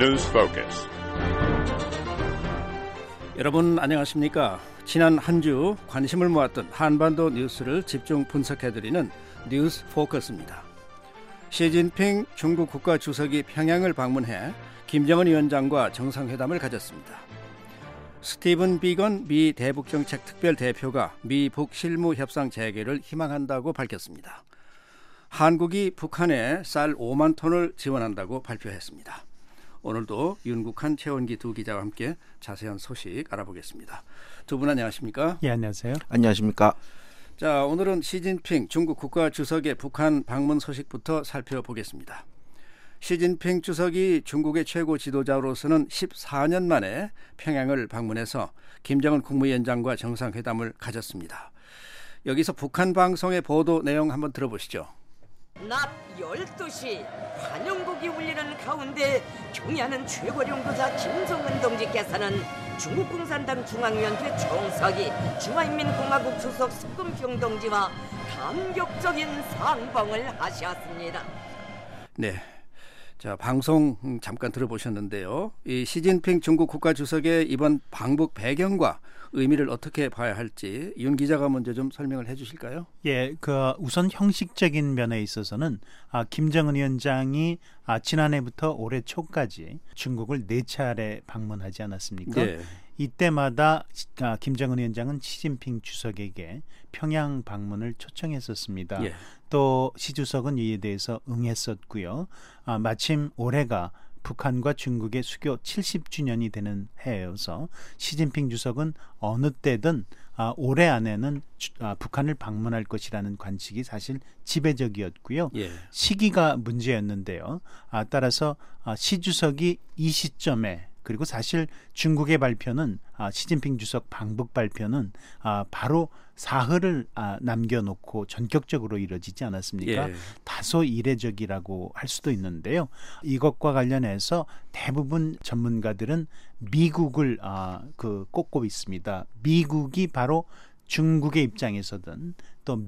News Focus. 여러분 안녕하십니까? 지난 한 주 관심을 모았던 한반도 뉴스를 집중 분석해 드리는 뉴스 포커스입니다. 시진핑 중국 국가 주석이 평양을 방문해 김정은 위원장과 정상회담을 가졌습니다. 스티븐 비건 미 대북정책 특별 대표가 미북 실무 협상 재개를 희망한다고 밝혔습니다. 한국이 북한에 쌀 5만 톤을 지원한다고 발표했습니다. 오늘도 윤국한 최원기 두 기자와 함께 자세한 소식 알아보겠습니다. 두 분 안녕하십니까? 예, 안녕하세요. 안녕하십니까? 자, 오늘은 시진핑 중국 국가 주석의 북한 방문 소식부터 살펴보겠습니다. 시진핑 주석이 중국의 최고 지도자로서는 14년 만에 평양을 방문해서 김정은 국무위원장과 정상회담을 가졌습니다. 여기서 북한 방송의 보도 내용 한번 들어보시죠. 낮 12시 환영곡이 울리는 가운데 경의하는 최고령도자 김정은 동지께서는 중국 공산당 중앙위원회 총서기 중화인민공화국 주석 석금평 동지와 감격적인 상봉을 하셨습니다. 네. 자, 방송 잠깐 들어보셨는데요. 이 시진핑 중국 국가 주석의 이번 방북 배경과 의미를 어떻게 봐야 할지 윤 기자가 먼저 좀 설명을 해 주실까요? 예, 그 우선 형식적인 면에 있어서는 아, 김정은 위원장이 아, 지난해부터 올해 초까지 중국을 네 차례 방문하지 않았습니까? 네. 이때마다 아, 김정은 위원장은 시진핑 주석에게 평양 방문을 초청했었습니다. 예. 또시 주석은 이에 대해서 응했었고요. 아, 마침 올해가 북한과 중국의 수교 70주년이 되는 해여서 시진핑 주석은 어느 때든 아, 올해 안에는 주, 아, 북한을 방문할 것이라는 관측이 사실 지배적이었고요. 예. 시기가 문제였는데요. 아, 따라서 아, 시 주석이 이 시점에 그리고 사실 중국의 발표는 아, 시진핑 주석 방북 발표는 아, 바로 사흘을 아, 남겨놓고 전격적으로 이뤄지지 않았습니까? 예. 다소 이례적이라고 할 수도 있는데요. 이것과 관련해서 대부분 전문가들은 미국을 아, 그 꼽고 있습니다. 미국이 바로 중국의 입장에서든 또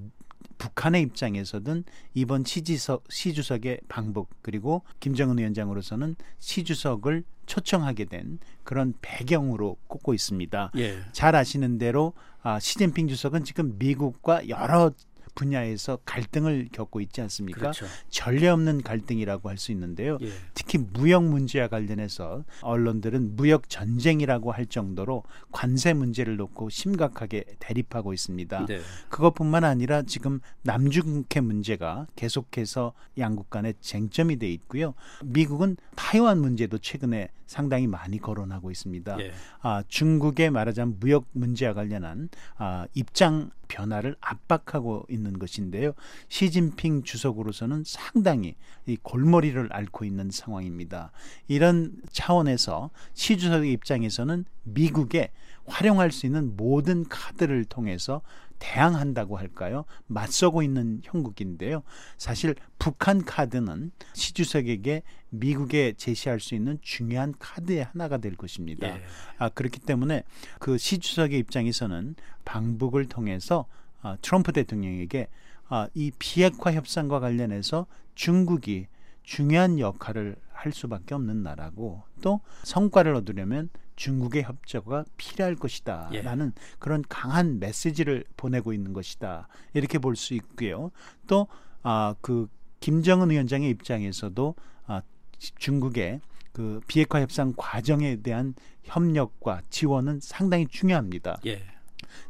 북한의 입장에서든 이번 시지석, 시주석의 방북 그리고 김정은 위원장으로서는 시주석을 초청하게 된 그런 배경으로 꼽고 있습니다. 예. 잘 아시는 대로 아, 시진핑 주석은 지금 미국과 여러 분야에서 갈등을 겪고 있지 않습니까? 그렇죠. 전례 없는 갈등이라고 할 수 있는데요. 예. 특히 무역 문제와 관련해서 언론들은 무역 전쟁이라고 할 정도로 관세 문제를 놓고 심각하게 대립하고 있습니다. 네. 그것뿐만 아니라 지금 남중국해 문제가 계속해서 양국 간에 쟁점이 돼 있고요. 미국은 타이완 문제도 최근에 상당히 많이 거론하고 있습니다. 예. 아, 중국의 말하자면 무역 문제와 관련한 아, 입장 변화를 압박하고 있는 것인데요. 시진핑 주석으로서는 상당히 이 골머리를 앓고 있는 상황입니다. 이런 차원에서 시 주석의 입장에서는 미국에 활용할 수 있는 모든 카드를 통해서 대항한다고 할까요? 맞서고 있는 형국인데요. 사실 북한 카드는 시 주석에게 미국에 제시할 수 있는 중요한 카드의 하나가 될 것입니다. 예. 아, 그렇기 때문에 그 시 주석의 입장에서는 방북을 통해서 아, 트럼프 대통령에게 아, 이 비핵화 협상과 관련해서 중국이 중요한 역할을 할 수밖에 없는 나라고 또 성과를 얻으려면 중국의 협조가 필요할 것이다 예. 라는 그런 강한 메시지를 보내고 있는 것이다 이렇게 볼 수 있고요 또 아 그 김정은 위원장의 입장에서도 아 중국의 그 비핵화 협상 과정에 대한 협력과 지원은 상당히 중요합니다. 예.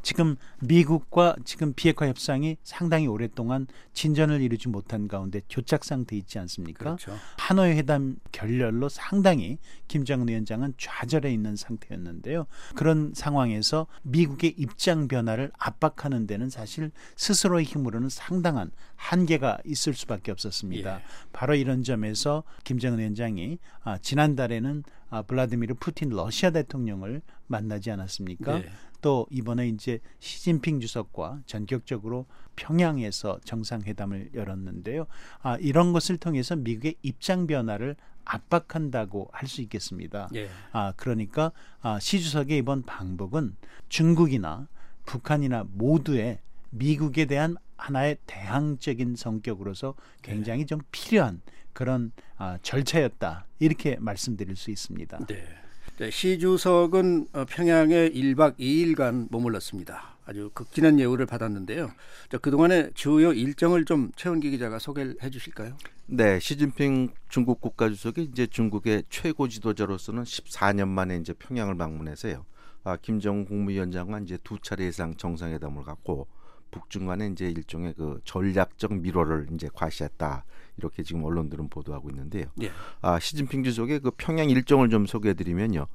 지금 미국과 지금 비핵화 협상이 상당히 오랫동안 진전을 이루지 못한 가운데 교착 상태에 있지 않습니까? 그렇죠. 하노이 회담 결렬로 상당히 김정은 위원장은 좌절해 있는 상태였는데요. 그런 상황에서 미국의 입장 변화를 압박하는 데는 사실 스스로의 힘으로는 상당한 한계가 있을 수밖에 없었습니다. 예. 바로 이런 점에서 김정은 위원장이 아, 지난달에는 아, 블라디미르 푸틴 러시아 대통령을 만나지 않았습니까? 네. 또 이번에 이제 시진핑 주석과 전격적으로 평양에서 정상회담을 열었는데요. 아, 이런 것을 통해서 미국의 입장 변화를 압박한다고 할 수 있겠습니다. 예. 아, 그러니까 아, 시 주석의 이번 방북은 중국이나 북한이나 모두의 미국에 대한 하나의 대항적인 성격으로서 굉장히 좀 필요한 그런 아, 절차였다 이렇게 말씀드릴 수 있습니다. 네. 네, 시 주석은 어, 평양에 1박 2일간 머물렀습니다. 아주 극진한 예우를 받았는데요. 자, 그동안의 주요 일정을 좀 최원기 기자가 소개를 해 주실까요? 네, 시진핑 중국 국가주석이 이제 중국의 최고 지도자로서는 14년 만에 이제 평양을 방문해서요. 아, 김정은 국무위원장과 이제 두 차례 이상 정상회담을 갖고 북중 간에 이제 일종의 그 전략적 미로를 이제 과시했다. 이렇게 지금 언론들은 보도하고 있는데요. 예. 아, 시진핑 주석의 그 평양 일정을 좀 소개해 드리면요.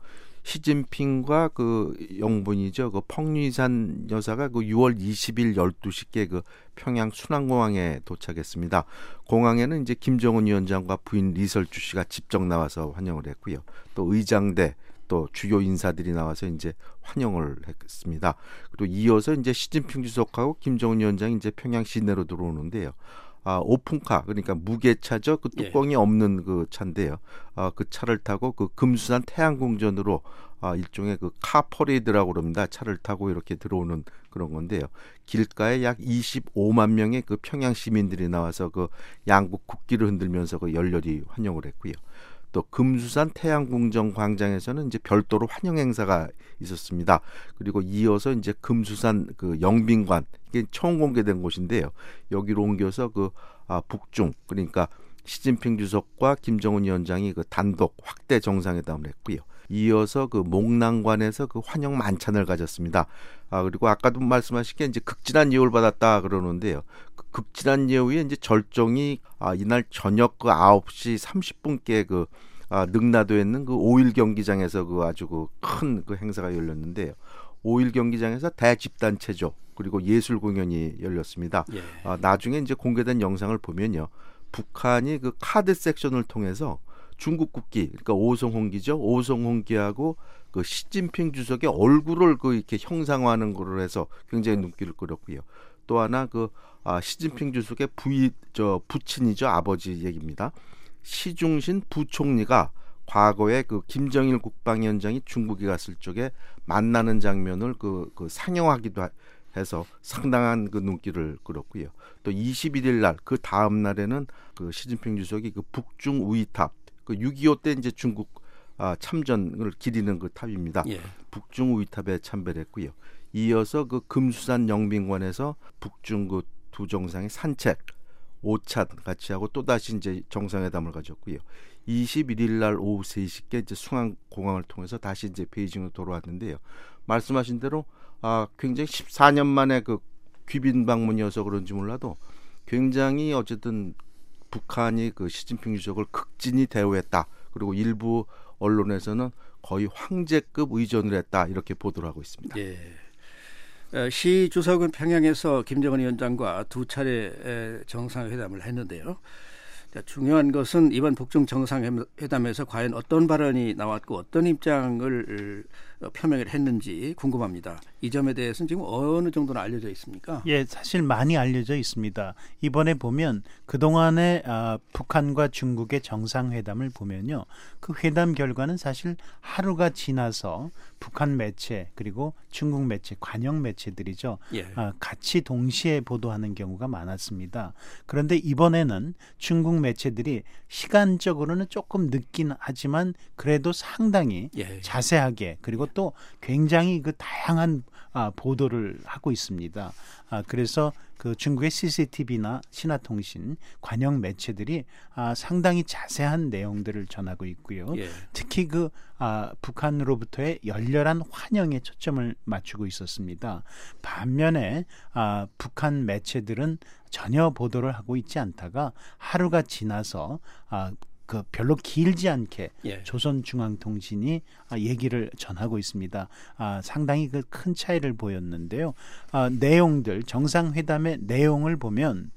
시진핑과 그 영분이죠. 그 펑리산 여사가 그 6월 20일 12시께 그 평양 순환공항에 도착했습니다. 공항에는 이제 김정은 위원장과 부인 리설주 씨가 직접 나와서 환영을 했고요. 또 의장대 또 주요 인사들이 나와서 이제 환영을 했습니다. 그리고 이어서 이제 시진핑 주석하고 김정은 위원장이 이제 평양 시내로 들어오는데요. 아, 오픈카 그러니까 무게차죠. 그 예. 뚜껑이 예. 없는 그 차인데요. 아, 그 차를 타고 그 금수산 태양궁전으로 아, 일종의 그 카퍼레이드라고 그럽니다. 차를 타고 이렇게 들어오는 그런 건데요. 길가에 약 25만 명의 그 평양 시민들이 나와서 그 양국 국기를 흔들면서 그 열렬히 환영을 했고요. 또 금수산 태양궁전 광장에서는 이제 별도로 환영 행사가 있었습니다. 그리고 이어서 이제 금수산 그 영빈관 이게 처음 공개된 곳인데요. 여기로 옮겨서 그 아, 북중 그러니까 시진핑 주석과 김정은 위원장이 그 단독 확대 정상회담을 했고요. 이어서 그 목랑관에서 그 환영 만찬을 가졌습니다. 아 그리고 아까도 말씀하신 게 이제 극진한 예우를 받았다 그러는데요. 그 극진한 예우에 이제 절정이 아 이날 저녁 그 9시 30분께 그 아, 능라도에 있는 그 5일 경기장에서 그 아주 그 큰 그 행사가 열렸는데요. 5일 경기장에서 대집단 체조 그리고 예술 공연이 열렸습니다. 예. 아, 나중에 이제 공개된 영상을 보면요. 북한이 그 카드 섹션을 통해서 중국 국기, 그러니까 오송홍기죠. 오송홍기하고 그 시진핑 주석의 얼굴을 그 이렇게 형상화하는 거를 해서 굉장히 눈길을 끌었고요. 또 하나 그 아, 시진핑 주석의 부이 저 부친이죠 아버지 얘기입니다. 시중신 부총리가 과거에 그 김정일 국방위원장이 중국에 갔을 적에 만나는 장면을 그, 그 상영하기도 하, 해서 상당한 그 눈길을 끌었고요. 또 21일 날 그 다음 날에는 그 시진핑 주석이 그 북중 우이탑 그 6.25 때 이제 중국 아, 참전을 기리는 그 탑입니다. 예. 북중 우이탑에 참배를 했고요. 이어서 그 금수산 영빈관에서 북중 그두 정상의 산책 오찬 같이 하고 또 다시 이제 정상회담을 가졌고요. 21일 날 오후 3시께 이제 숭안 공항을 통해서 다시 이제 베이징으로 돌아왔는데요. 말씀하신 대로 아 굉장히 14년 만에 그 귀빈 방문이어서 그런지 몰라도 굉장히 어쨌든 북한이 그 시진핑 주석을 극진히 대우했다. 그리고 일부 언론에서는 거의 황제급 의존을 했다 이렇게 보도를 하고 있습니다. 예. 어, 시 주석은 평양에서 김정은 위원장과 두 차례 에, 정상회담을 했는데요. 자, 중요한 것은 이번 북중 정상회담에서 과연 어떤 발언이 나왔고 어떤 입장을 어, 표명을 했는지 궁금합니다. 이 점에 대해서는 지금 어느 정도는 알려져 있습니까? 예, 사실 많이 알려져 있습니다. 이번에 보면 그동안의 아, 북한과 중국의 정상회담을 보면요. 그 회담 결과는 사실 하루가 지나서 북한 매체 그리고 중국 매체, 관영 매체들이죠. 예. 아, 같이 동시에 보도하는 경우가 많았습니다. 그런데 이번에는 중국 매체들이 시간적으로는 조금 늦긴 하지만 그래도 상당히 예. 자세하게 그리고 또 굉장히 그 다양한 아, 보도를 하고 있습니다. 아, 그래서 그 중국의 CCTV나 신화통신 관영 매체들이 아, 상당히 자세한 내용들을 전하고 있고요. 예. 특히 그 아, 북한으로부터의 열렬한 환영에 초점을 맞추고 있었습니다. 반면에 아, 북한 매체들은 전혀 보도를 하고 있지 않다가 하루가 지나서 아, 그 별로 길지 않게 예. 조선중앙통신이 아, 얘기를 전하고 있습니다. 아, 상당히 그 큰 차이를 보였는데요. 아, 내용들 정상회담의 내용을 보면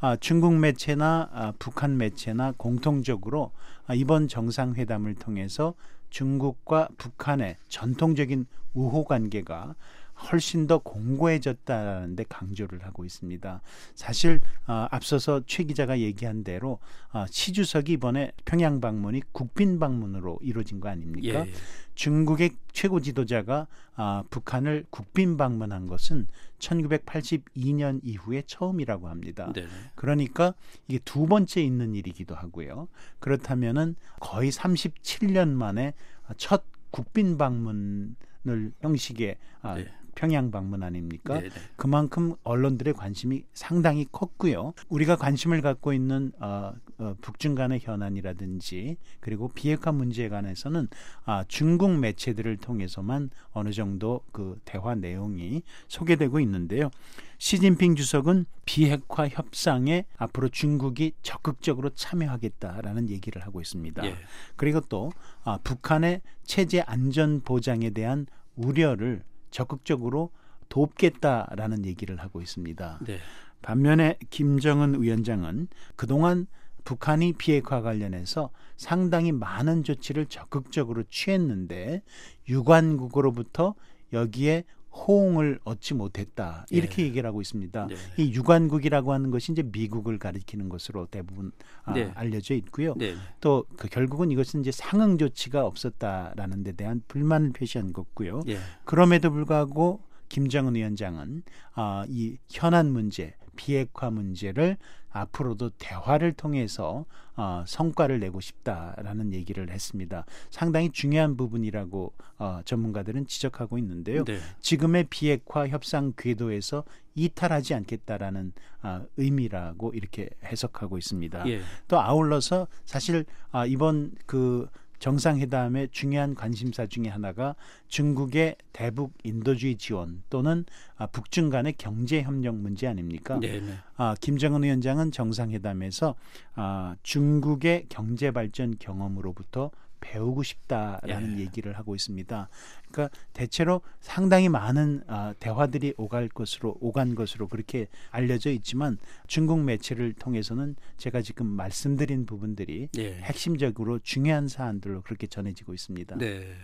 아, 중국 매체나 아, 북한 매체나 공통적으로 아, 이번 정상회담을 통해서 중국과 북한의 전통적인 우호 관계가 훨씬 더 공고해졌다는 데 강조를 하고 있습니다. 사실 어, 앞서서 최 기자가 얘기한 대로 어, 시 주석이 이번에 평양 방문이 국빈 방문으로 이루어진 거 아닙니까? 예. 중국의 최고 지도자가 아, 북한을 국빈 방문한 것은 1982년 이후에 처음이라고 합니다. 네. 그러니까 이게 두 번째 있는 일이기도 하고요. 그렇다면은 거의 37년 만에 첫 국빈 방문을 형식의 아, 네. 평양 방문 아닙니까? 네. 네. 그만큼 언론들의 관심이 상당히 컸고요. 우리가 관심을 갖고 있는 어, 어, 북중 간의 현안이라든지 그리고 비핵화 문제에 관해서는 아, 중국 매체들을 통해서만 어느 정도 그 대화 내용이 소개되고 있는데요. 시진핑 주석은 비핵화 협상에 앞으로 중국이 적극적으로 참여하겠다라는 얘기를 하고 있습니다. 예. 그리고 또 아, 북한의 체제 안전 보장에 대한 우려를 적극적으로 돕겠다라는 얘기를 하고 있습니다. 네. 반면에 김정은 위원장은 그동안 북한이 비핵화 관련해서 상당히 많은 조치를 적극적으로 취했는데 유관국으로부터 여기에 호응을 얻지 못했다 이렇게 예. 얘기를 하고 있습니다. 네. 이 유관국이라고 하는 것이 이제 미국을 가리키는 것으로 대부분 아, 네. 알려져 있고요. 네. 또그 결국은 이것은 이제 상응 조치가 없었다라는 데 대한 불만을 표시한 거고요. 예. 그럼에도 불구하고 김정은 위원장은 아, 이 현안 문제, 비핵화 문제를 앞으로도 대화를 통해서 어, 성과를 내고 싶다라는 얘기를 했습니다. 상당히 중요한 부분이라고 어, 전문가들은 지적하고 있는데요. 네. 지금의 비핵화 협상 궤도에서 이탈하지 않겠다라는 아, 의미라고 이렇게 해석하고 있습니다. 예. 또 아울러서 사실 아, 이번 그 정상회담의 중요한 관심사 중에 하나가 중국의 대북 인도주의 지원 또는 아, 북중 간의 경제 협력 문제 아닙니까? 네. 네. 아, 김정은 위원장은 정상회담에서 아, 중국의 경제 발전 경험으로부터 배우고 싶다라는 예. 얘기를 하고 있습니다. 그러니까 대체로 상당히 많은 아, 대화들이 오갈 것으로 오간 것으로 그렇게 알려져 있지만 중국 매체를 통해서는 제가 지금 말씀드린 부분들이 예. 핵심적으로 중요한 사안들로 그렇게 전해지고 있습니다. 네.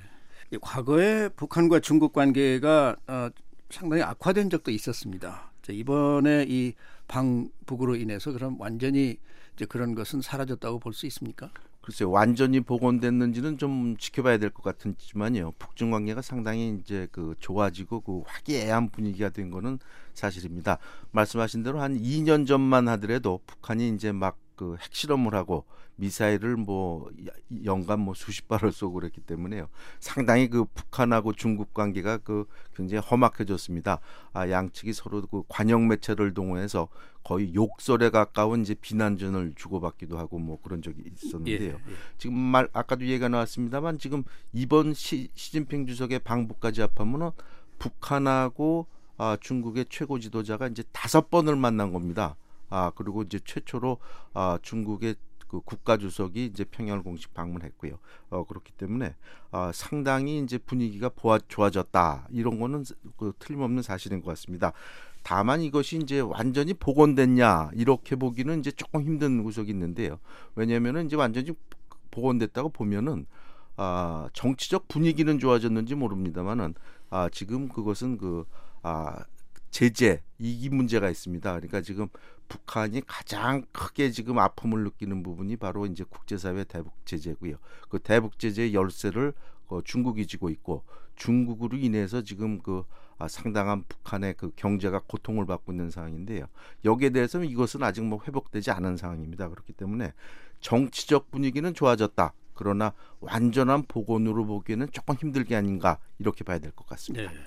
이 과거에 북한과 중국 관계가 어, 상당히 악화된 적도 있었습니다. 자, 이번에 이 방북으로 인해서 그럼 완전히 이제 그런 것은 사라졌다고 볼 수 있습니까? 글쎄요, 완전히 복원됐는지는 좀 지켜봐야 될 것 같지만요. 북중 관계가 상당히 이제 그 좋아지고 그 화기애애한 분위기가 된 거는 사실입니다. 말씀하신 대로 한 2년 전만 하더라도 북한이 이제 막 그 핵실험을 하고 미사일을 뭐 연간 뭐 수십 발을 쏘고 그랬기 때문에요. 상당히 그 북한하고 중국 관계가 그 굉장히 험악해졌습니다. 아, 양측이 서로 그 관영 매체를 동원해서 거의 욕설에 가까운 이제 비난전을 주고받기도 하고 뭐 그런 적이 있었는데요. 예. 지금 말 아까도 얘기가 나왔습니다만 지금 이번 시, 시진핑 주석의 방북까지 합하면은 북한하고 아, 중국의 최고 지도자가 이제 다섯 번을 만난 겁니다. 아 그리고 이제 최초로 아, 중국의 그 국가 주석이 이제 평양을 공식 방문했고요. 어 그렇기 때문에 아, 상당히 이제 분위기가 보아, 좋아졌다 이런 거는 그 틀림없는 사실인 것 같습니다. 다만 이것이 이제 완전히 복원됐냐 이렇게 보기는 이제 조금 힘든 구석이 있는데요. 왜냐하면은 이제 완전히 복원됐다고 보면은 아, 정치적 분위기는 좋아졌는지 모릅니다만은 아, 지금 그것은 그 아, 제재 이 문제가 있습니다. 그러니까 지금 북한이 가장 크게 지금 아픔을 느끼는 부분이 바로 이제 국제사회 대북 제재고요. 그 대북 제재의 열쇠를 어, 중국이 쥐고 있고 중국으로 인해서 지금 그 아, 상당한 북한의 그 경제가 고통을 받고 있는 상황인데요. 여기에 대해서는 이것은 아직 뭐 회복되지 않은 상황입니다. 그렇기 때문에 정치적 분위기는 좋아졌다. 그러나 완전한 복원으로 보기에는 조금 힘들게 아닌가 이렇게 봐야 될 것 같습니다. 네.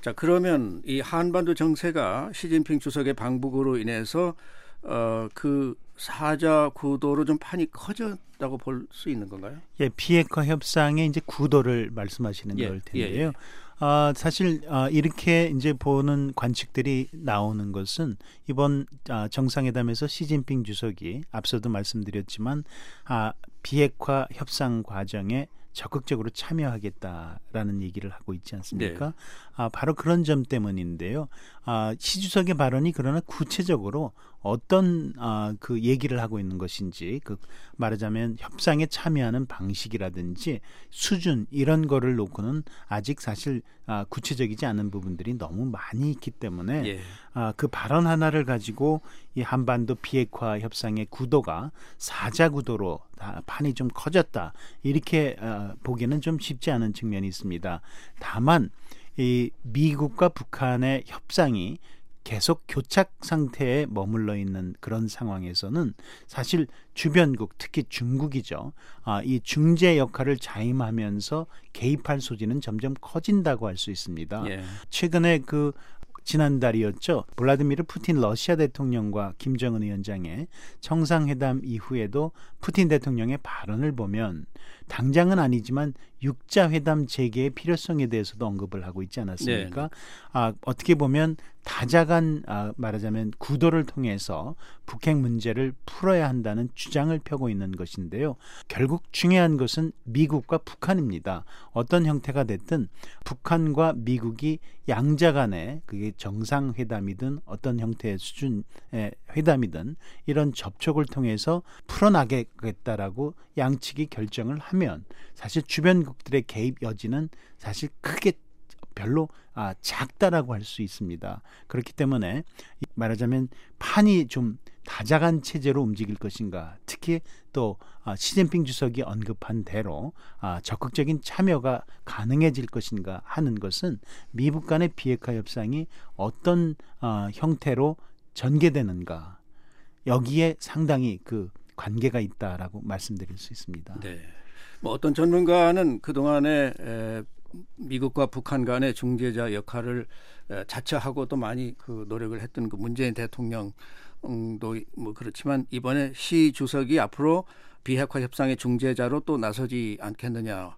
자 그러면 이 한반도 정세가 시진핑 주석의 방북으로 인해서 어, 그 사자 구도로 좀 판이 커졌다고 볼 수 있는 건가요? 예, 비핵화 협상의 이제 구도를 말씀하시는 예, 걸 예, 텐데요. 아, 사실 아, 이렇게 이제 보는 관측들이 나오는 것은 이번 아, 정상회담에서 시진핑 주석이 앞서도 말씀드렸지만 아, 비핵화 협상 과정에 적극적으로 참여하겠다라는 얘기를 하고 있지 않습니까? 네. 아, 바로 그런 점 때문인데요. 아, 시 주석의 발언이 그러나 구체적으로 어떤 아, 그 얘기를 하고 있는 것인지 그 말하자면 협상에 참여하는 방식이라든지 수준 이런 거를 놓고는 아직 사실 아, 구체적이지 않은 부분들이 너무 많이 있기 때문에 예. 아, 그 발언 하나를 가지고 이 한반도 비핵화 협상의 구도가 사자 구도로 다 판이 좀 커졌다 이렇게 어, 보기는 좀 쉽지 않은 측면이 있습니다. 다만 이 미국과 북한의 협상이 계속 교착 상태에 머물러 있는 그런 상황에서는 사실 주변국 특히 중국이죠. 아, 이 중재 역할을 자임하면서 개입할 소지는 점점 커진다고 할 수 있습니다. 예. 최근에 그 지난달이었죠. 블라디미르 푸틴 러시아 대통령과 김정은 위원장의 정상회담 이후에도 푸틴 대통령의 발언을 보면 당장은 아니지만 육자 회담 재개의 필요성에 대해서도 언급을 하고 있지 않았습니까? 네. 아, 어떻게 보면 다자간 아, 말하자면 구도를 통해서 북핵 문제를 풀어야 한다는 주장을 펴고 있는 것인데요. 결국 중요한 것은 미국과 북한입니다. 어떤 형태가 됐든 북한과 미국이 양자 간에 그게 정상 회담이든 어떤 형태의 수준의 회담이든 이런 접촉을 통해서 풀어나가겠다라고 양측이 결정을 하면 사실 주변국들의 개입 여지는 사실 크게 별로 아, 작다라고 할 수 있습니다. 그렇기 때문에 말하자면 판이 좀 다자간 체제로 움직일 것인가, 특히 또 아, 시진핑 주석이 언급한 대로 아, 적극적인 참여가 가능해질 것인가 하는 것은 미국 간의 비핵화 협상이 어떤 아, 형태로 전개되는가 여기에 상당히 그 관계가 있다라고 말씀드릴 수 있습니다. 네. 뭐 어떤 전문가는 그 동안에 미국과 북한 간의 중재자 역할을 에, 자처하고 또 많이 그 노력을 했던 그 문재인 대통령도 뭐 그렇지만 이번에 시 주석이 앞으로 비핵화 협상의 중재자로 또 나서지 않겠느냐.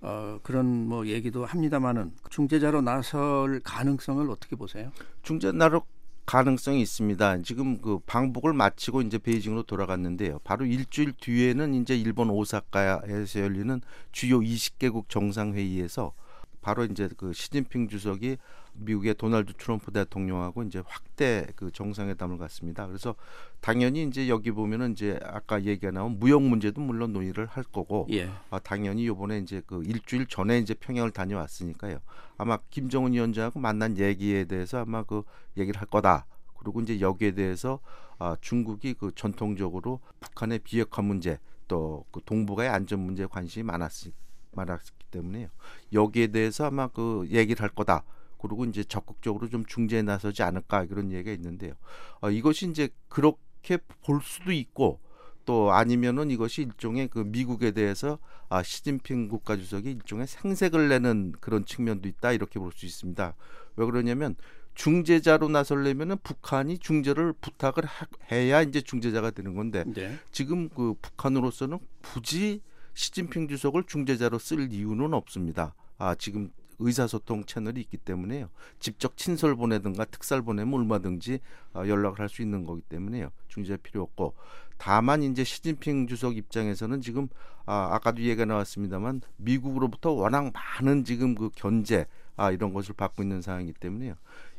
어, 그런 뭐 얘기도 합니다만은 중재자로 나설 가능성을 어떻게 보세요? 중재나로 가능성이 있습니다. 지금 그 방북을 마치고 이제 베이징으로 돌아갔는데요. 바로 일주일 뒤에는 이제 일본 오사카에서 열리는 주요 20개국 정상회의에서 바로 이제 그 시진핑 주석이 미국의 도널드 트럼프 대통령하고 이제 확대 그 정상회담을 갖습니다. 그래서 당연히 이제 여기 보면은 이제 아까 얘기가 나온 무역 문제도 물론 논의를 할 거고 예. 아, 당연히 요번에 이제 그 일주일 전에 이제 평양을 다녀왔으니까요. 아마 김정은 위원장하고 만난 얘기에 대해서 아마 그 얘기를 할 거다. 그리고 이제 여기에 대해서 아, 중국이 그 전통적으로 북한의 비핵화 문제 또 그 동북아의 안전 문제에 관심이 많았으, 많았기 때문에요. 여기에 대해서 아마 그 얘기를 할 거다. 그리고 이제 적극적으로 좀 중재에 나서지 않을까 그런 얘기가 있는데요. 어, 이것이 이제 그렇게 볼 수도 있고 또 아니면은 이것이 일종의 그 미국에 대해서 아 시진핑 국가주석이 일종의 생색을 내는 그런 측면도 있다 이렇게 볼 수 있습니다. 왜 그러냐면 중재자로 나설려면은 북한이 중재를 부탁을 하, 해야 이제 중재자가 되는 건데 네. 지금 그 북한으로서는 굳이 시진핑 주석을 중재자로 쓸 이유는 없습니다. 아 지금 의사소통 채널이 있기 때문에요. 직접 친설 보내든가 특살 보내면 얼마든지 어, 연락을 할 수 있는 거기 때문에요. 중재 필요 없고 다만 이제 시진핑 주석 입장에서는 지금 아, 아까도 얘기가 나왔습니다만 미국으로부터 워낙 많은 지금 그 견제 아, 이런 것을 받고 있는 상황이기 때문에요.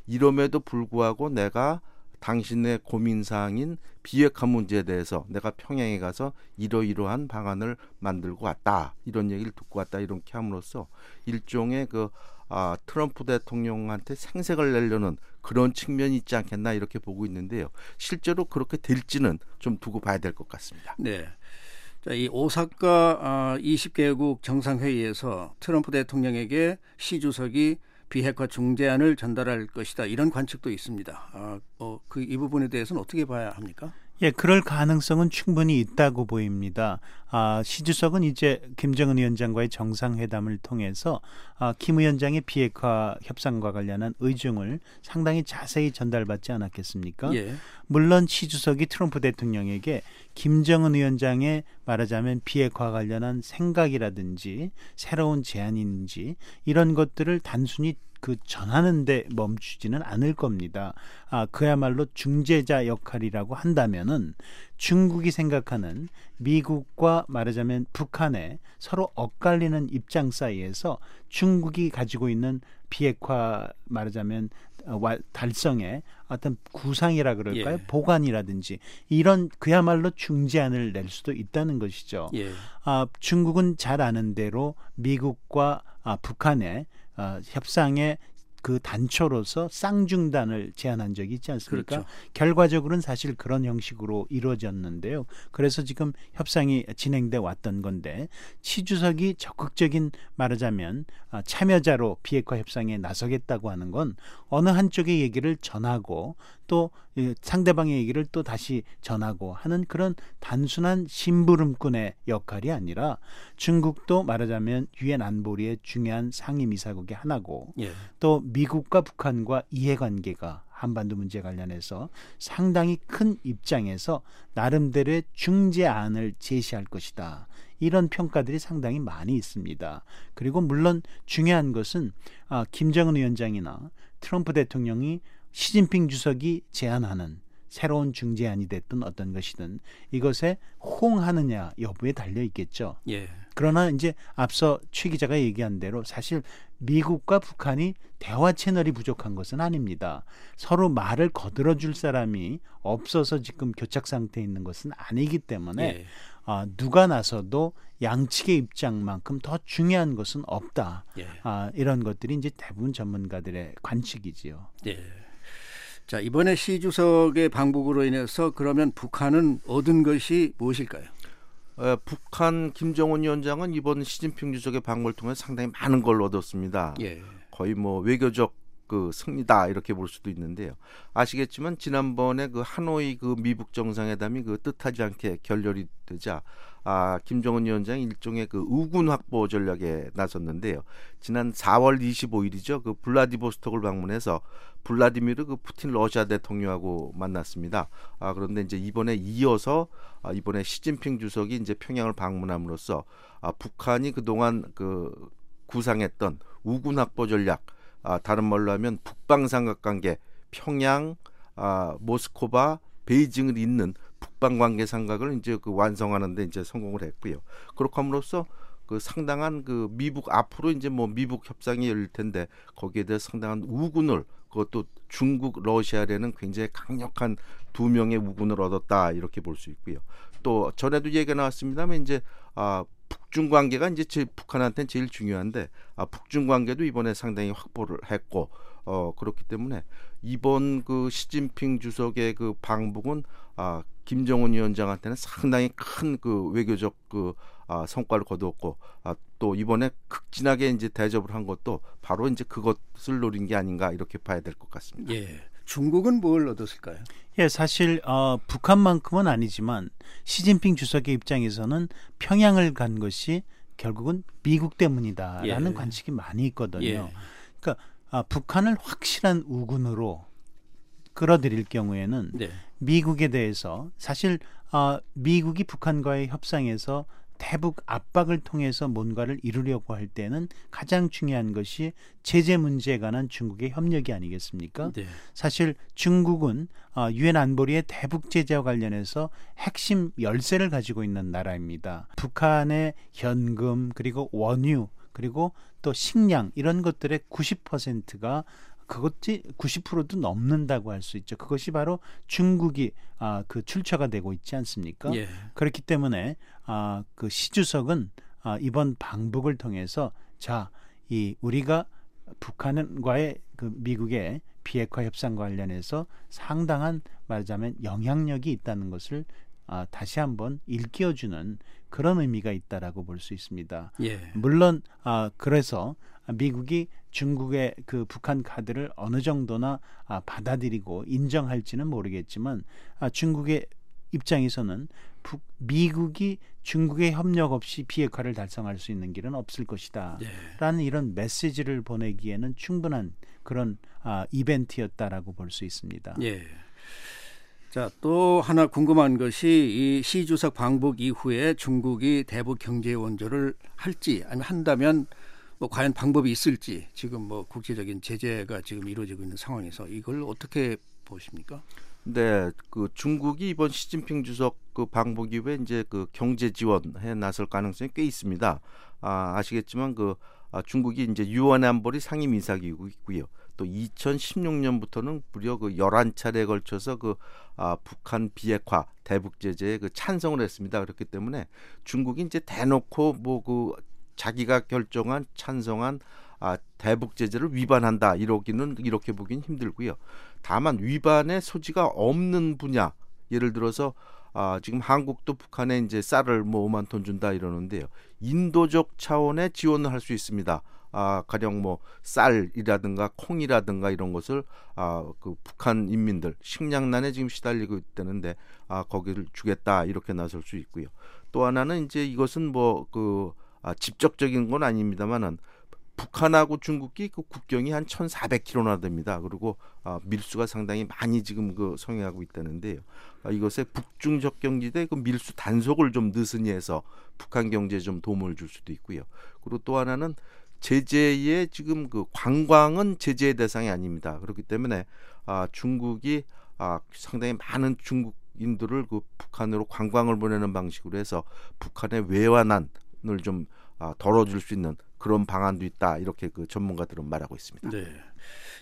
이럼에도 불구하고 내가 당신의 고민 사항인 비핵화 문제에 대해서 내가 평양에 가서 이러이러한 방안을 만들고 왔다 이런 얘기를 듣고 왔다 이렇게 함으로써 일종의 그 아, 트럼프 대통령한테 생색을 내려는 그런 측면이 있지 않겠나 이렇게 보고 있는데요. 실제로 그렇게 될지는 좀 두고 봐야 될 것 같습니다. 네. 자, 이 오사카 아, 20개국 정상회의에서 트럼프 대통령에게 시 주석이 비핵화 중재안을 전달할 것이다 이런 관측도 있습니다. 아, 어, 그 이 부분에 대해서는 어떻게 봐야 합니까? 예, 그럴 가능성은 충분히 있다고 보입니다. 아, 시 주석은 이제 김정은 위원장과의 정상회담을 통해서 아, 김 위원장의 비핵화 협상과 관련한 의중을 상당히 자세히 전달받지 않았겠습니까? 예. 물론 시 주석이 트럼프 대통령에게 김정은 위원장의 말하자면 비핵화 관련한 생각이라든지 새로운 제안인지 이런 것들을 단순히 그 전하는데 멈추지는 않을 겁니다. 아, 그야말로 중재자 역할이라고 한다면은 중국이 생각하는 미국과 말하자면 북한의 서로 엇갈리는 입장 사이에서 중국이 가지고 있는 비핵화 말하자면 어, 달성의 어떤 구상이라 그럴까요? 예. 보관이라든지 이런 그야말로 중재안을 낼 수도 있다는 것이죠. 예. 아, 중국은 잘 아는 대로 미국과 아, 북한의 어, 협상의 그 단초로서 쌍중단을 제안한 적이 있지 않습니까? 그렇죠. 결과적으로는 사실 그런 형식으로 이루어졌는데요. 그래서 지금 협상이 진행돼 왔던 건데 치 주석이 적극적인 말하자면 아, 참여자로 비핵화 협상에 나서겠다고 하는 건 어느 한쪽의 얘기를 전하고 또 상대방의 얘기를 또 다시 전하고 하는 그런 단순한 심부름꾼의 역할이 아니라 중국도 말하자면 유엔 안보리의 중요한 상임이사국의 하나고 예. 또 미국과 북한과 이해관계가 한반도 문제 관련해서 상당히 큰 입장에서 나름대로의 중재안을 제시할 것이다. 이런 평가들이 상당히 많이 있습니다. 그리고 물론 중요한 것은 아, 김정은 위원장이나 트럼프 대통령이 시진핑 주석이 제안하는 새로운 중재안이 됐든 어떤 것이든 이것에 호응하느냐 여부에 달려 있겠죠. 예. 그러나 이제 앞서 최 기자가 얘기한 대로 사실 미국과 북한이 대화 채널이 부족한 것은 아닙니다. 서로 말을 거들어 줄 사람이 없어서 지금 교착 상태에 있는 것은 아니기 때문에 예. 어, 누가 나서도 양측의 입장만큼 더 중요한 것은 없다. 예. 아, 이런 것들이 이제 대부분 전문가들의 관측이지요. 예. 자 이번에 시 주석의 방북으로 인해서 그러면 북한은 얻은 것이 무엇일까요? 에, 북한 김정은 위원장은 이번 시진핑 주석의 방문을 통해 상당히 많은 걸 얻었습니다. 예. 거의 뭐 외교적 그 승리다 이렇게 볼 수도 있는데요. 아시겠지만 지난번에 그 하노이 그 미북 정상회담이 그 뜻하지 않게 결렬이 되자 아 김정은 위원장이 일종의 그 우군 확보 전략에 나섰는데요. 지난 4월 25일이죠. 그 블라디보스톡을 방문해서 블라디미르 그 푸틴 러시아 대통령하고 만났습니다. 아 그런데 이제 이번에 이어서 아, 이번에 시진핑 주석이 이제 평양을 방문함으로써 아 북한이 그동안 그 구상했던 우군 확보 전략 아, 다른 말로 하면 북방 삼각관계 평양, 아, 모스코바, 베이징을 잇는 북방 관계 삼각을 이제 그 완성하는데 이제 성공을 했고요. 그렇게 함으로써 그 상당한 그 미북 앞으로 이제 뭐 미북 협상이 열릴 텐데 거기에 대해 상당한 우군을 그것도 중국 러시아라는 굉장히 강력한 두 명의 우군을 얻었다 이렇게 볼 수 있고요. 또 전에도 얘기가 나왔습니다만 이제 아 북중 관계가 이제 제 북한한테는 제일 중요한데 아, 북중 관계도 이번에 상당히 확보를 했고 어 그렇기 때문에 이번 그 시진핑 주석의 그 방북은 아 김정은 위원장한테는 상당히 큰 그 외교적 그 아, 성과를 거두었고 아, 또 이번에 극진하게 이제 대접을 한 것도 바로 이제 그것을 노린 게 아닌가 이렇게 봐야 될 것 같습니다. 예. 중국은 뭘 얻었을까요? 예, 사실 어, 북한만큼은 아니지만 시진핑 주석의 입장에서는 평양을 간 것이 결국은 미국 때문이다라는 예. 관측이 많이 있거든요. 예. 그러니까 아, 북한을 확실한 우군으로 끌어들일 경우에는 네. 미국에 대해서 사실 아, 미국이 북한과의 협상에서 대북 압박을 통해서 뭔가를 이루려고 할 때는 가장 중요한 것이 제재 문제에 관한 중국의 협력이 아니겠습니까? 네. 사실 중국은 어, 유엔 안보리의 대북 제재와 관련해서 핵심 열쇠를 가지고 있는 나라입니다. 북한의 현금 그리고 원유 그리고 또 식량 이런 것들의 90%가 그것이 90%도 넘는다고 할 수 있죠. 그것이 바로 중국이 아, 그 출처가 되고 있지 않습니까? 예. 그렇기 때문에 아, 그 시주석은 아, 이번 방북을 통해서 자, 이 우리가 북한과의 그 미국의 비핵화 협상 관련해서 상당한 말하자면 영향력이 있다는 것을 아, 다시 한번 일깨워주는 그런 의미가 있다라고 볼 수 있습니다. 예. 물론 아, 그래서 미국이 중국의 그 북한 카드를 어느 정도나 아, 받아들이고 인정할지는 모르겠지만 아, 중국의 입장에서는 북, 미국이 중국의 협력 없이 비핵화를 달성할 수 있는 길은 없을 것이다. 네. 라는 이런 메시지를 보내기에는 충분한 그런 아, 이벤트였다라고 볼 수 있습니다. 예. 자, 또 하나 궁금한 것이 이 시 주석 방북 이후에 중국이 대북 경제 원조를 할지 아니면 한다면 뭐 과연 방법이 있을지 지금 뭐 국제적인 제재가 지금 이루어지고 있는 상황에서 이걸 어떻게 보십니까? 네, 그 중국이 이번 시진핑 주석 그 방북 이후에 이제 그 경제 지원해 나설 가능성이 꽤 있습니다. 아, 아시겠지만 그 아, 중국이 이제 유엔 안보리 상임 이사기구이고요. 또 2016년부터는 무려 그 11차례에 걸쳐서 그 아, 북한 비핵화 대북 제재에 그 찬성을 했습니다. 그렇기 때문에 중국이 이제 대놓고 뭐 그 자기가 결정한 찬성한 아, 대북 제재를 위반한다 이러기는 이렇게 보기는 힘들고요. 다만 위반의 소지가 없는 분야 예를 들어서 아, 지금 한국도 북한에 이제 쌀을 뭐 5만 톤 준다 이러는데요. 인도적 차원의 지원을 할 수 있습니다. 아, 가령 뭐 쌀이라든가 콩이라든가 이런 것을 아, 그 북한 인민들 식량난에 지금 시달리고 있다는데 아, 거기를 주겠다 이렇게 나설 수 있고요. 또 하나는 이제 이것은 뭐그 아, 직접적인 건 아닙니다만은 북한하고 중국이 그 국경이 한 1,400km나 됩니다. 그리고 아, 밀수가 상당히 많이 지금 그 성행하고 있다는데요. 아, 이것에 북중 접경지대 그 밀수 단속을 좀 느슨히 해서 북한 경제에 좀 도움을 줄 수도 있고요. 그리고 또 하나는 제재의 지금 그 관광은 제재의 대상이 아닙니다. 그렇기 때문에 아, 중국이 아, 상당히 많은 중국 인들을 그 북한으로 관광을 보내는 방식으로 해서 북한의 외환 난을 좀 아, 덜어줄 수 있는 그런 방안도 있다 이렇게 그 전문가들은 말하고 있습니다. 네.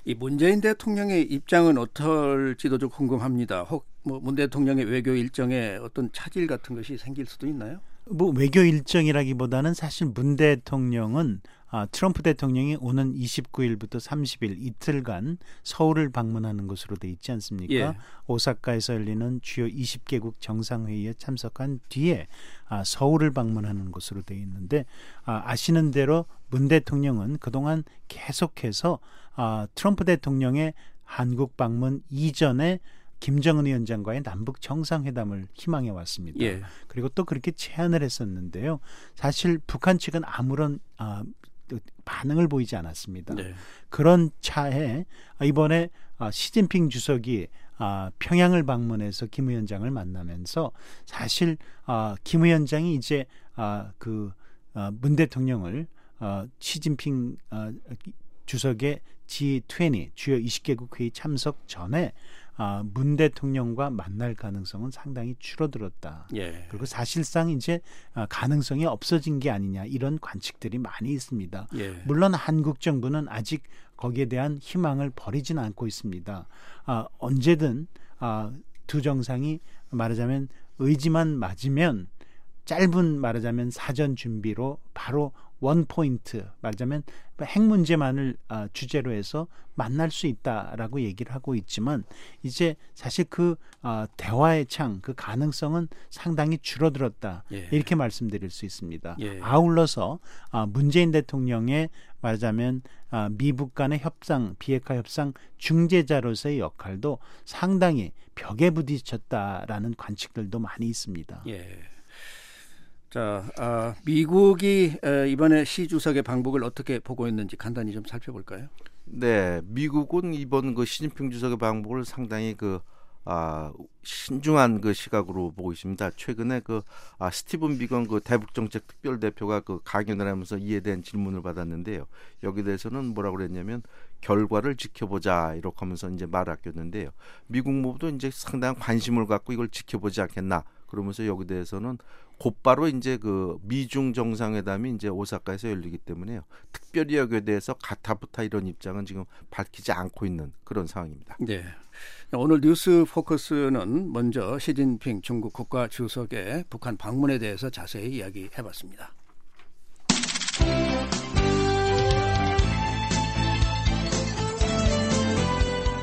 이 문재인 대통령의 입장은 어떨지도 좀 궁금합니다. 혹 뭐 문 대통령의 외교 일정에 어떤 차질 같은 것이 생길 수도 있나요? 뭐 외교 일정이라기보다는 사실 문 대통령은 아, 트럼프 대통령이 오는 29일부터 30일 이틀간 서울을 방문하는 것으로 돼 있지 않습니까? 예. 오사카에서 열리는 주요 20개국 정상회의에 참석한 뒤에 아, 서울을 방문하는 것으로 돼 있는데 아, 아시는 대로 문 대통령은 그동안 계속해서 아, 트럼프 대통령의 한국 방문 이전에 김정은 위원장과의 남북 정상회담을 희망해 왔습니다. 예. 그리고 또 그렇게 제안을 했었는데요. 사실 북한 측은 아무런 아, 반응을 보이지 않았습니다. 네. 그런 차에 이번에 아, 시진핑 주석이 아, 평양을 방문해서 김 위원장을 만나면서 사실 아, 김 위원장이 이제 아, 그문 대통령을 어, 시진핑 어, 주석의 G20 주요 20개국 회의 참석 전에 아, 문 대통령과 만날 가능성은 상당히 줄어들었다. 예. 그리고 사실상 이제 아, 가능성이 없어진 게 아니냐 이런 관측들이 많이 있습니다. 예. 물론 한국 정부는 아직 거기에 대한 희망을 버리지는 않고 있습니다. 아, 언제든 아, 두 정상이 말하자면 의지만 맞으면 짧은 말하자면 사전 준비로 바로 원 포인트 말하자면 핵 문제만을 아, 주제로 해서 만날 수 있다라고 얘기를 하고 있지만 이제 사실 그 아, 대화의 창 그 가능성은 상당히 줄어들었다 예. 이렇게 말씀드릴 수 있습니다. 예. 아울러서 아, 문재인 대통령의 말하자면 아, 미북 간의 협상 비핵화 협상 중재자로서의 역할도 상당히 벽에 부딪혔다라는 관측들도 많이 있습니다. 예. 자, 아, 미국이 에, 이번에 시 주석의 방북을 어떻게 보고 있는지 간단히 좀 살펴볼까요? 네, 미국은 이번 그 시진핑 주석의 방북을 상당히 그 아, 신중한 그 시각으로 보고 있습니다. 최근에 그 아, 스티븐 비건 그 대북 정책 특별 대표가 그 강연을 하면서 이에 대한 질문을 받았는데요. 여기 대해서는 뭐라고 그랬냐면 결과를 지켜보자 이렇게 하면서 이제 말을 아꼈는데요. 미국 모두 이제 상당한 관심을 갖고 이걸 지켜보지 않겠나. 그러면서 여기 대해서는 곧바로 이제 그 미중 정상회담이 이제 오사카에서 열리기 때문에요. 특별히 여기에 대해서 가타부타 이런 입장은 지금 밝히지 않고 있는 그런 상황입니다. 네. 오늘 뉴스 포커스는 먼저 시진핑 중국 국가 주석의 북한 방문에 대해서 자세히 이야기해 봤습니다.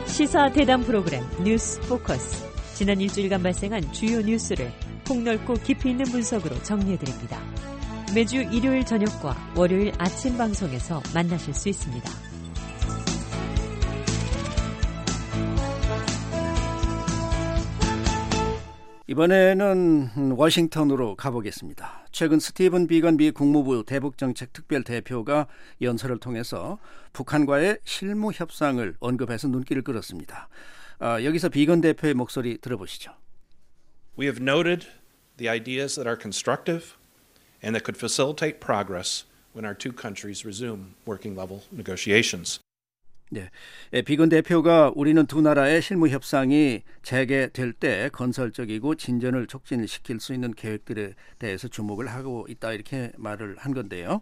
시사 대담 프로그램 뉴스 포커스. 지난 일주일간 발생한 주요 뉴스를 폭넓고 깊이 있는 분석으로 정리해드립니다. 매주 일요일 저녁과 월요일 아침 방송에서 만나실 수 있습니다. 이번에는 워싱턴으로 가보겠습니다. 최근 스티븐 비건 미 국무부 대북정책 특별 대표가 연설을 통해서 북한과의 실무 협상을 언급해서 눈길을 끌었습니다. 아, 여기서 비건 대표의 목소리 들어보시죠. We have noted the ideas that are constructive and that could facilitate progress when our two countries resume working level negotiations. 네. 예, 비건 대표가 우리는 두 나라의 실무 협상이 재개될 때 건설적이고 진전을 촉진시킬 수 있는 계획들에 대해서 주목을 하고 있다 이렇게 말을 한 건데요.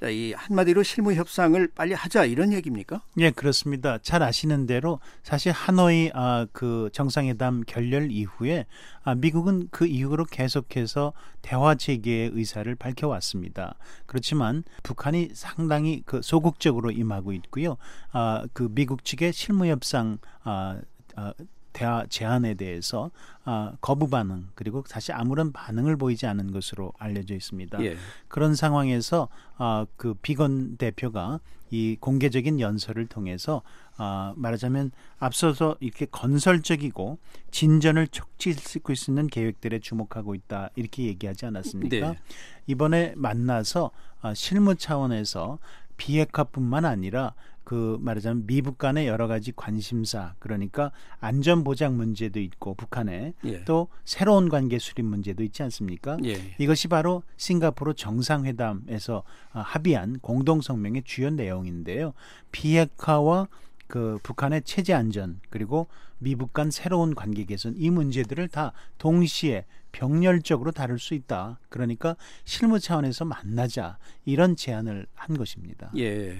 자, 이 한마디로 실무 협상을 빨리 하자 이런 얘기입니까? 예, 그렇습니다. 잘 아시는 대로 사실 하노이 아, 그 정상회담 결렬 이후에 아, 미국은 그 이후로 계속해서 대화 재개의 의사를 밝혀왔습니다. 그렇지만 북한이 상당히 그 소극적으로 임하고 있고요. 아, 그 미국 측의 실무 협상 아, 아, 대화 제안에 대해서 아, 거부 반응 그리고 사실 아무런 반응을 보이지 않은 것으로 알려져 있습니다. 예. 그런 상황에서 아, 그 비건 대표가 이 공개적인 연설을 통해서 아, 말하자면 앞서서 이렇게 건설적이고 진전을 촉진시킬 수 있는 계획들에 주목하고 있다 이렇게 얘기하지 않았습니까? 네. 이번에 만나서 아, 실무 차원에서 비핵화뿐만 아니라 그 말하자면 미북 간의 여러 가지 관심사 그러니까 안전 보장 문제도 있고 북한에 예. 또 새로운 관계 수립 문제도 있지 않습니까? 예. 이것이 바로 싱가포르 정상회담에서 아, 합의한 공동 성명의 주요 내용인데요. 비핵화와 그 북한의 체제 안전 그리고 미북 간 새로운 관계 개선 이 문제들을 다 동시에 병렬적으로 다룰 수 있다. 그러니까 실무 차원에서 만나자 이런 제안을 한 것입니다. 예.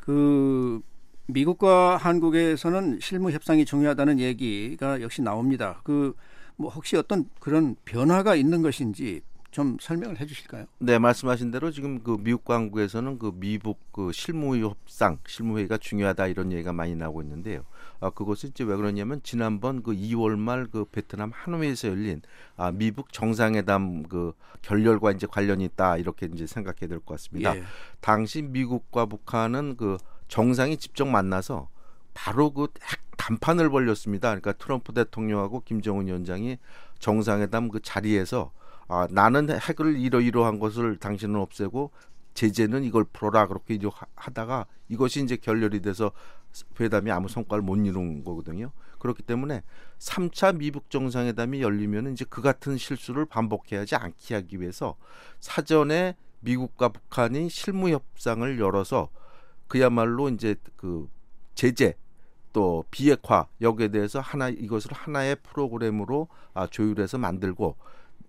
그 미국과 한국에서는 실무 협상이 중요하다는 얘기가 역시 나옵니다. 그 뭐 혹시 어떤 그런 변화가 있는 것인지 좀 설명을 해 주실까요? 네, 말씀하신 대로 지금 그 미국 광국에서는 그 미북 그 실무 협상, 실무 회의가 중요하다 이런 얘기가 많이 나오고 있는데요. 아, 그것은 이제 왜 그러냐면 지난번 그 2월 말 그 베트남 하노이에서 열린 아, 미북 정상회담 그 결렬과 이제 관련이 있다 이렇게 이제 생각해야 될 것 같습니다. 예. 당시 미국과 북한은 그 정상이 직접 만나서 바로 그핵 단판을 벌렸습니다. 그러니까 트럼프 대통령하고 김정은 위원장이 정상회담 그 자리에서 아, 나는 핵을 이러이러한 것을 당신은 없애고 제재는 이걸 풀어라 그렇게 이제 하- 하다가 이것이 이제 결렬이 돼서 회담이 아무 성과를 못 이룬 거거든요. 그렇기 때문에 3차 미북 정상회담이 열리면 이제 그 같은 실수를 반복해야지 않게 하기 위해서 사전에 미국과 북한이 실무 협상을 열어서 그야말로 이제 그 제재 또 비핵화 여기에 대해서 하나 이것을 하나의 프로그램으로 아, 조율해서 만들고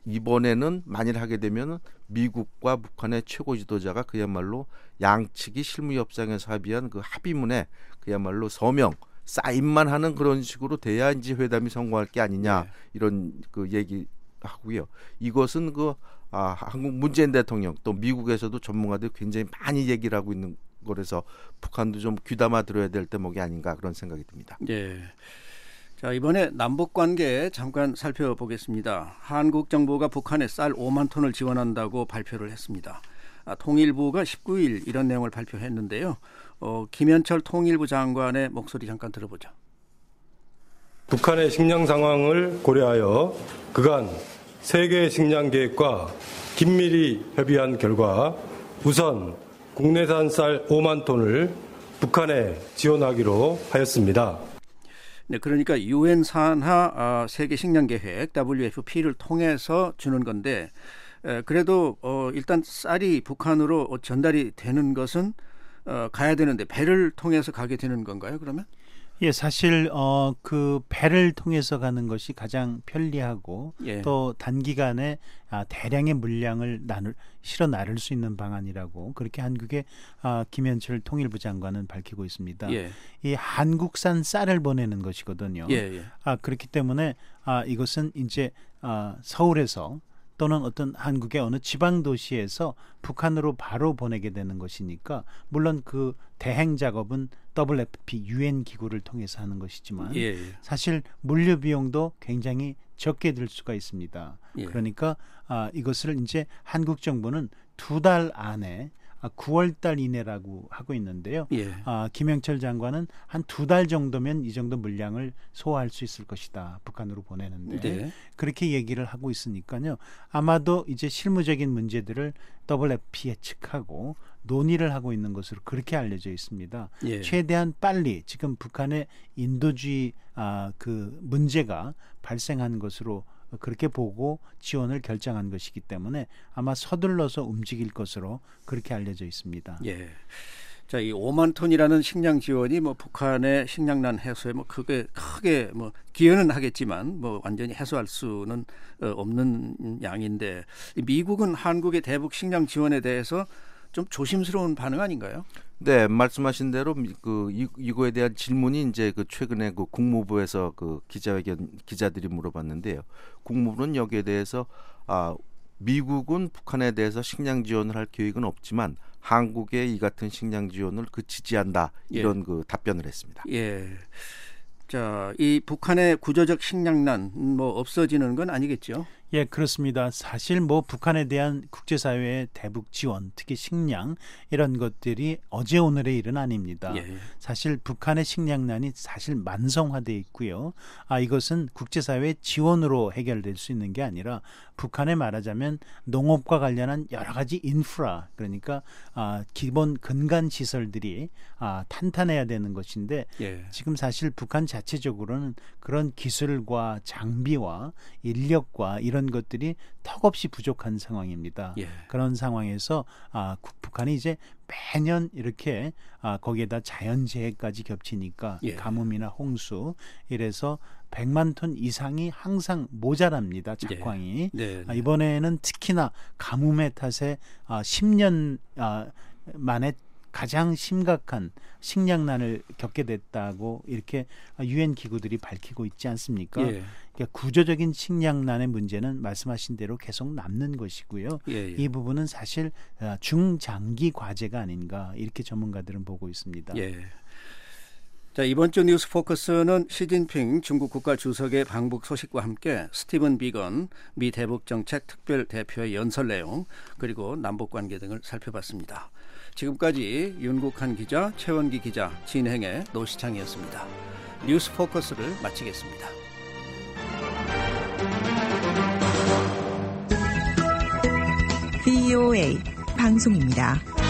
이번에는 만일 하게 되면 미국과 북한의 최고 지도자가 그야말로 양측이 실무 협상에서 합의한 그 합의문에 그야말로 서명 사인만 하는 그런 식으로 돼야 이제 회담이 성공할 게 아니냐 네. 이런 그 얘기 하고요. 이것은 그 아, 한국 문재인 대통령 또 미국에서도 전문가들이 굉장히 많이 얘기를 하고 있는 거라서 북한도 좀 귀담아 들어야 될 대목이 아닌가 그런 생각이 듭니다. 예. 자, 이번에 남북 관계 잠깐 살펴보겠습니다. 한국 정부가 북한에 쌀 5만 톤을 지원한다고 발표를 했습니다. 아, 통일부가 19일 이런 내용을 발표했는데요. 어, 김현철 통일부 장관의 목소리 잠깐 들어보죠. 북한의 식량 상황을 고려하여 그간 세계 식량 계획과 긴밀히 협의한 결과 우선 국내산 쌀 5만 톤을 북한에 지원하기로 하였습니다. 네, 그러니까 유엔 산하 아, 세계 식량 계획 WFP를 통해서 주는 건데 에, 그래도 어, 일단 쌀이 북한으로 어, 전달이 되는 것은 어, 가야 되는데 배를 통해서 가게 되는 건가요? 그러면? 예, 사실 어 그 배를 통해서 가는 것이 가장 편리하고 예. 또 단기간에 아, 대량의 물량을 나눌 실어 나를 수 있는 방안이라고 그렇게 한국의 아, 김현철 통일부 장관은 밝히고 있습니다. 예. 이 한국산 쌀을 보내는 것이거든요. 예, 예. 아 그렇기 때문에 아 이것은 이제 아 서울에서 또는 어떤 한국의 어느 지방 도시에서 북한으로 바로 보내게 되는 것이니까 물론 그 대행 작업은 WFP 유엔 기구를 통해서 하는 것이지만 예, 예. 사실 물류 비용도 굉장히 적게 들 수가 있습니다. 예. 그러니까 아, 이것을 이제 한국 정부는 두 달 안에 아, 9월 달 이내라고 하고 있는데요. 예. 아, 김영철 장관은 한 두 달 정도면 이 정도 물량을 소화할 수 있을 것이다. 북한으로 보내는데 네. 그렇게 얘기를 하고 있으니까요. 아마도 이제 실무적인 문제들을 WFP에 측하고 논의를 하고 있는 것으로 그렇게 알려져 있습니다. 예. 최대한 빨리 지금 북한의 인도주의 아, 그 문제가 발생한 것으로 그렇게 보고 지원을 결정한 것이기 때문에 아마 서둘러서 움직일 것으로 그렇게 알려져 있습니다. 예. 자, 이 5만 톤이라는 식량 지원이 뭐 북한의 식량난 해소에 뭐 크게 크게 뭐 기여는 하겠지만 뭐 완전히 해소할 수는 어, 없는 양인데 미국은 한국의 대북 식량 지원에 대해서 좀 조심스러운 반응 아닌가요? 네, 말씀하신 대로 그 이, 이거에 대한 질문이 이제 그 최근에 그 국무부에서 그 기자회견 기자들이 물어봤는데요. 국무부는 여기에 대해서 아 미국은 북한에 대해서 식량 지원을 할 계획은 없지만 한국의 이 같은 식량 지원을 그 지지한다 이런 예. 그 답변을 했습니다. 예. 자, 이 북한의 구조적 식량난 뭐 없어지는 건 아니겠죠? 예, 그렇습니다. 사실 뭐 북한에 대한 국제사회의 대북 지원, 특히 식량 이런 것들이 어제 오늘의 일은 아닙니다. 예. 사실 북한의 식량난이 사실 만성화돼 있고요. 아 이것은 국제사회의 지원으로 해결될 수 있는 게 아니라 북한에 말하자면 농업과 관련한 여러 가지 인프라 그러니까 아 기본 근간 시설들이 아 탄탄해야 되는 것인데 예. 지금 사실 북한 자체적으로는 그런 기술과 장비와 인력과 이런 이런 것들이 턱없이 부족한 상황입니다. 예. 그런 상황에서 아, 북한이 이제 매년 이렇게 아, 거기에다 자연재해까지 겹치니까 예. 가뭄이나 홍수 이래서 100만 톤 이상이 항상 모자랍니다. 작황이. 네. 네. 아, 이번에는 특히나 가뭄의 탓에 아, 10년 아, 만에 가장 심각한 식량난을 겪게 됐다고 이렇게 유엔 기구들이 밝히고 있지 않습니까? 예. 그러니까 구조적인 식량난의 문제는 말씀하신 대로 계속 남는 것이고요. 예, 예. 이 부분은 사실 어, 중장기 과제가 아닌가 이렇게 전문가들은 보고 있습니다. 예. 자, 이번 주 뉴스 포커스는 시진핑 중국 국가 주석의 방북 소식과 함께 스티븐 비건 미 대북 정책 특별 대표의 연설 내용 그리고 남북 관계 등을 살펴봤습니다. 지금까지 윤국한 기자, 최원기 기자, 진행의 노시창이었습니다. 뉴스 포커스를 마치겠습니다. 방송입니다.